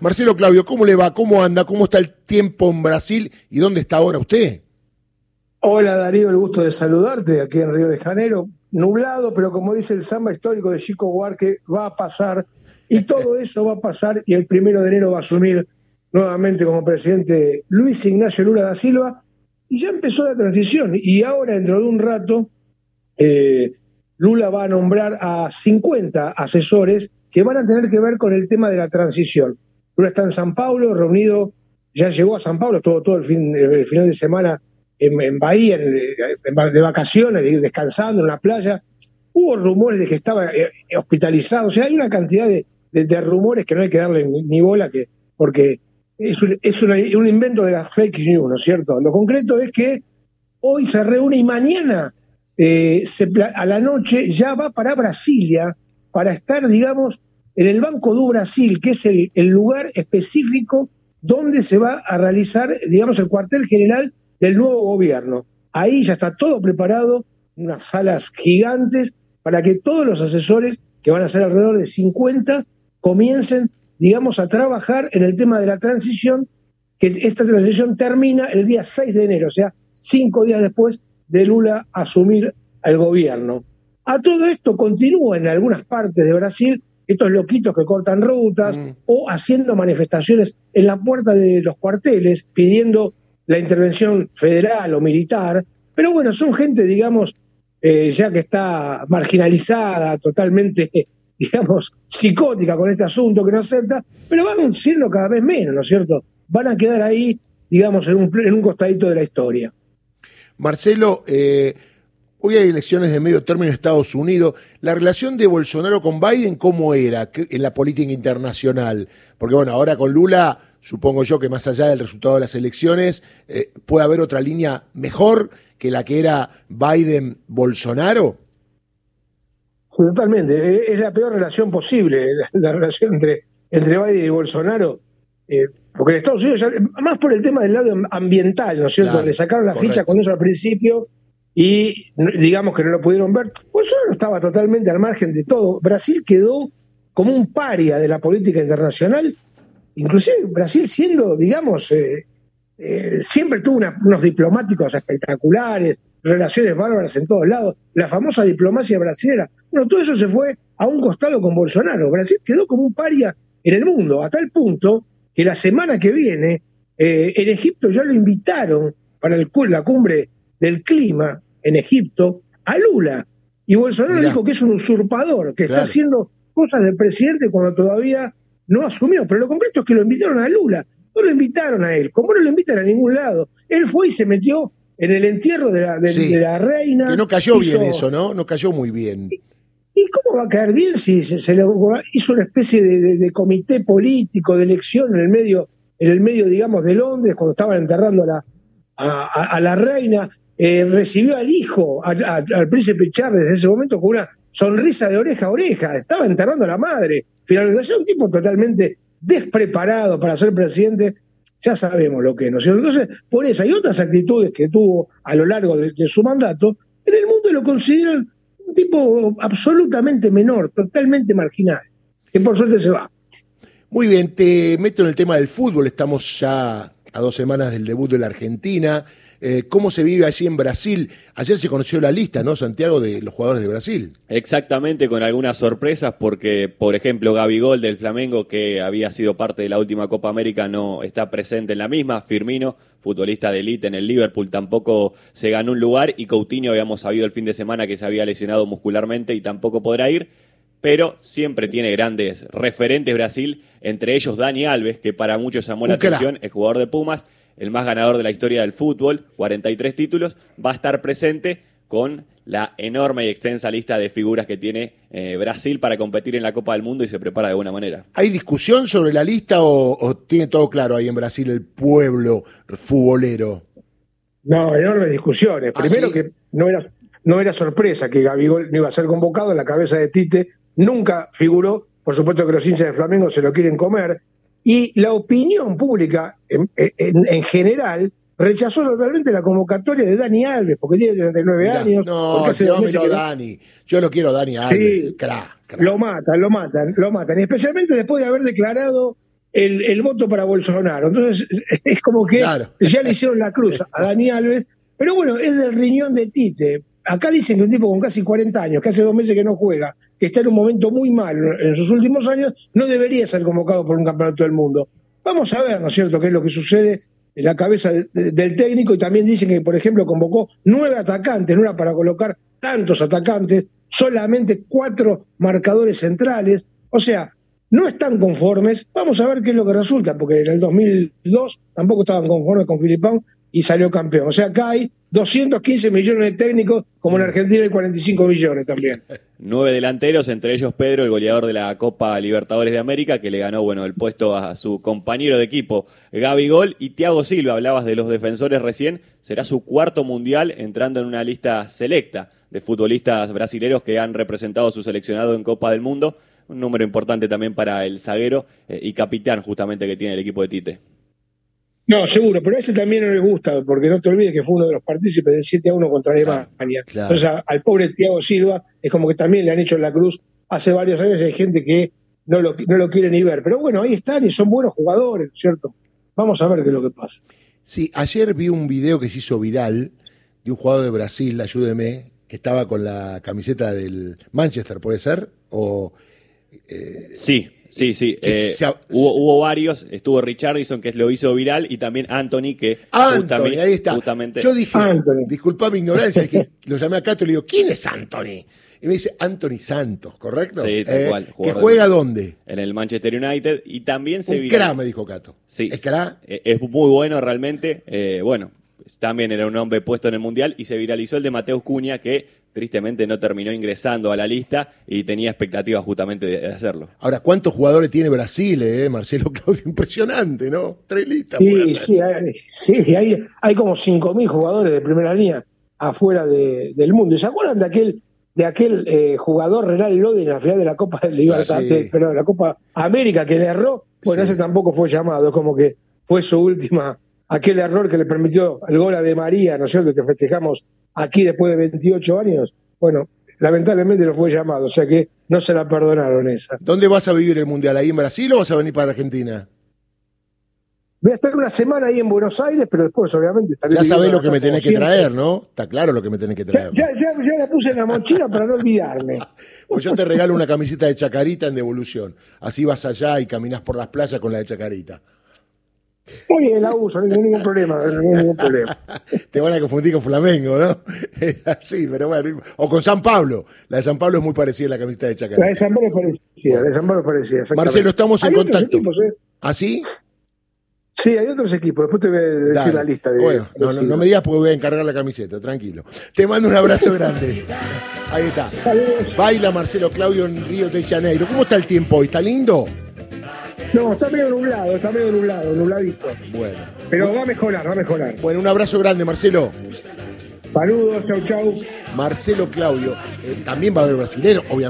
Marcelo Claudio, ¿cómo le va? ¿Cómo anda? ¿Cómo está el tiempo en Brasil? ¿Y dónde está ahora usted? Hola Darío, el gusto de saludarte aquí en Río de Janeiro. Nublado, pero como dice el samba histórico de Chico Huarque, va a pasar. Y todo eso va a pasar y el primero de enero va a asumir nuevamente como presidente Luis Ignacio Lula da Silva. Y ya empezó la transición. Y ahora, dentro de un rato, eh, Lula va a nombrar a 50 asesores que van a tener que ver con el tema de la transición. Lula está en San Paulo, reunido, ya llegó a San Paulo todo, todo el, fin, el final de semana en, Bahía, de vacaciones, descansando en la playa. Hubo rumores de que estaba eh, hospitalizado, o sea, hay una cantidad de, rumores que no hay que darle ni, bola, que porque es, un, es un invento de las fake news, ¿no es cierto? Lo concreto es que hoy se reúne y mañana eh, a la noche ya va para Brasilia para estar, digamos, en el Banco do Brasil, que es el, lugar específico donde se va a realizar, digamos, el cuartel general del nuevo gobierno. Ahí ya está todo preparado, unas salas gigantes, para que todos los asesores, que van a ser alrededor de 50, comiencen, digamos, a trabajar en el tema de la transición, que esta transición termina el día 6 de enero, o sea, cinco días después de Lula asumir el gobierno. A todo esto continúa en algunas partes de Brasil estos loquitos que cortan rutas mm. o haciendo manifestaciones en la puerta de los cuarteles pidiendo la intervención federal o militar. Pero bueno, son gente, digamos, eh, ya que está marginalizada, totalmente, digamos, psicótica con este asunto, que no acepta, pero van siendo cada vez menos, ¿no es cierto? Van a quedar ahí, digamos, en un, en un costadito de la historia. Marcelo, eh, hoy hay elecciones de medio término en Estados Unidos. La relación de Bolsonaro con Biden, ¿cómo era en la política internacional? Porque bueno, ahora con Lula, supongo yo que más allá del resultado de las elecciones, eh, puede haber otra línea mejor que la que era Biden-Bolsonaro. Totalmente, e-, es la peor relación posible, la, relación entre, entre Biden y Bolsonaro. Eh, porque en Estados Unidos, más por el tema del lado ambiental, ¿no es cierto? Le sacaron la ficha con eso al principio y digamos que no lo pudieron ver. Pues no estaba totalmente al margen de todo. Brasil quedó como un paria de la política internacional, inclusive Brasil siendo, digamos, eh, eh, siempre tuvo unos diplomáticos espectaculares, relaciones bárbaras en todos lados, la famosa diplomacia brasileña. Bueno, todo eso se fue a un costado con Bolsonaro. Brasil quedó como un paria en el mundo, a tal punto que la semana que viene eh, en Egipto ya lo invitaron para el, la cumbre del clima en Egipto a Lula. Y Bolsonaro dijo que es un usurpador, que está haciendo cosas del presidente cuando todavía no asumió. Pero lo concreto es que lo invitaron a Lula, no lo invitaron a él, como no lo invitan a ningún lado. Él fue y se metió en el entierro de la, de, la reina. Que no cayó bien eso, ¿no? No cayó muy bien. ¿Y cómo va a caer bien si se, le hizo una especie de, comité político de elección en el medio, en el medio, digamos, de Londres, cuando estaban enterrando a la, a, la reina? Eh, recibió al hijo, al príncipe Charles en ese momento, con una sonrisa de oreja a oreja. Estaba enterrando a la madre. Finalmente, un tipo totalmente despreparado para ser presidente. Ya sabemos lo que es, ¿no Entonces, por eso hay otras actitudes que tuvo a lo largo de su mandato. En el mundo lo consideran un tipo absolutamente menor, totalmente marginal, que por suerte se va. Muy bien, te meto en el tema del fútbol, estamos ya a dos semanas del debut de la Argentina. Eh, ¿Cómo se vive allí en Brasil? Ayer se conoció la lista, ¿no, Santiago, de los jugadores de Brasil? Exactamente, con algunas sorpresas, porque, por ejemplo, Gabigol del Flamengo, que había sido parte de la última Copa América, no está presente en la misma. Firmino, futbolista de élite en el Liverpool, tampoco se ganó un lugar. Y Coutinho, habíamos sabido el fin de semana que se había lesionado muscularmente y tampoco podrá ir pero siempre tiene grandes referentes Brasil, entre ellos Dani Alves, que para muchos llamó la atención, es jugador de Pumas, el más ganador de la historia del fútbol, 43 títulos, va a estar presente con la enorme y extensa lista de figuras que tiene eh, Brasil para competir en la Copa del Mundo y se prepara de buena manera. ¿Hay discusión sobre la lista o, tiene todo claro ahí en Brasil el pueblo futbolero? No, enormes discusiones. ¿Ah, Primero que no era, no era sorpresa que Gabigol no iba a ser convocado en la cabeza de Tite, nunca figuró, por supuesto que los hinchas de Flamengo se lo quieren comer, y la opinión pública en, general rechazó totalmente la convocatoria de Dani Alves, porque tiene 39 años. No, yo Dani. Yo lo quiero Dani Alves. Lo matan, lo matan, lo matan. Y especialmente después de haber declarado el, el voto para Bolsonaro. Entonces, es como que Claro. ya le hicieron la cruz a Dani Alves, pero bueno, es del riñón de Tite. Acá dicen que un tipo con casi 40 años, que hace dos meses que no juega, que está en un momento muy malo en sus últimos años, no debería ser convocado por un campeonato del mundo. Vamos a ver, ¿no es cierto?, qué es lo que sucede en la cabeza de- de- del técnico y también dicen que, por ejemplo, convocó nueve atacantes, no era para colocar tantos atacantes, solamente cuatro marcadores centrales. O sea, no están conformes. Vamos a ver qué es lo que resulta, porque en el 2002 tampoco estaban conformes con Filipón y salió campeón. O sea, acá hay 215 millones de técnicos, como en Argentina hay 45 millones también. Nueve delanteros, entre ellos Pedro, el goleador de la Copa Libertadores de América, que le ganó bueno el puesto a su compañero de equipo, Gaby Gol, y Thiago Silva, hablabas de los defensores recién, será su cuarto mundial entrando en una lista selecta de futbolistas brasileños que han representado a su seleccionado en Copa del Mundo, un número importante también para el zaguero eh, y capitán justamente que tiene el equipo de Tite. No, seguro, pero a ese también no le gusta, porque no te olvides que fue uno de los partícipes del 7 a 1 contra Alemania. claro. Entonces, a- al pobre Thiago Silva es como que también le han hecho la cruz hace varios años y hay gente que no lo, no lo quiere ni ver. Pero bueno, ahí están y son buenos jugadores, ¿cierto? Vamos a ver qué es lo que pasa. Sí, ayer vi un video que se hizo viral de un jugador de Brasil, ayúdeme, que estaba con la camiseta del Manchester, ¿puede ser? O Sí, sí, sí. Eh, se ha- hubo, hubo varios, estuvo Richardson que lo hizo viral y también Anthony que Anthony, justamente, ahí está. justamente Yo dije, Anthony. disculpa mi ignorancia, es que lo llamé a Cato y le digo, ¿quién es Anthony? Y me dice, Anthony Santos, ¿correcto? Sí, tal cual, ¿Que juega de- dónde? en el Manchester United y también se Un me dijo Cato. Sí, ¿Es eh, es muy bueno realmente. eh, bueno, también era un hombre puesto en el Mundial y se viralizó el de Mateus Cuña que tristemente no terminó ingresando a la lista y tenía expectativas justamente de, hacerlo. Ahora, ¿cuántos jugadores tiene Brasil, eh? Marcelo Claudio? Impresionante, ¿no? Tres listas. Sí, sí, hay, sí, hay, hay como 5.000 jugadores de primera línea afuera de- del mundo. ¿Y se acuerdan de aquel de aquel eh, jugador Renal Lodi en la final de la Copa de Libertad, Ah, sí. de- perdón, de la Copa América que le erró? Bueno, Sí. ese tampoco fue llamado, es como que fue su última, aquel error que le permitió el gol a de María, ¿no es cierto?, que festejamos aquí después de 28 años. Bueno, lamentablemente no fue llamado, o sea que no se la perdonaron esa. ¿Dónde vas a vivir el Mundial? ¿Ahí en Brasil o vas a venir para Argentina? Voy a estar una semana ahí en Buenos Aires, pero después obviamente Ya sabés lo que me tenés que traer, ¿no? Está claro lo que me tenés que traer. ya, ya- ya la puse en la mochila para no olvidarme. Pues yo te regalo una camiseta de Chacarita en devolución. Así vas allá y caminás por las playas con la de Chacarita. Muy bien, la uso, no hay ningún problema, no hay ningún problema. Te van a confundir con Flamengo, ¿no? Así, pero bueno. O con San Pablo. La de San Pablo es muy parecida a la camiseta de La de Chacarita. San Pablo es parecida, la de San Pablo es parecida. Marcelo, estamos en Hay otros contacto. equipos, ¿eh? ¿Así? Sí, hay otros equipos, después te voy a decir Dale. la lista. De, bueno, no, no, no me digas porque voy a encargar la camiseta, tranquilo. Te mando un abrazo grande. Ahí está. Baila Marcelo Claudio en Río de Janeiro. ¿Cómo está el tiempo hoy? ¿Está lindo? No, está medio nublado, está medio nublado, nubladito. Bueno. Pero va a mejorar, va a mejorar. Bueno, un abrazo grande, Marcelo. Saludos, chau, chau. Marcelo Claudio. Eh, también va a haber brasilero, obviamente.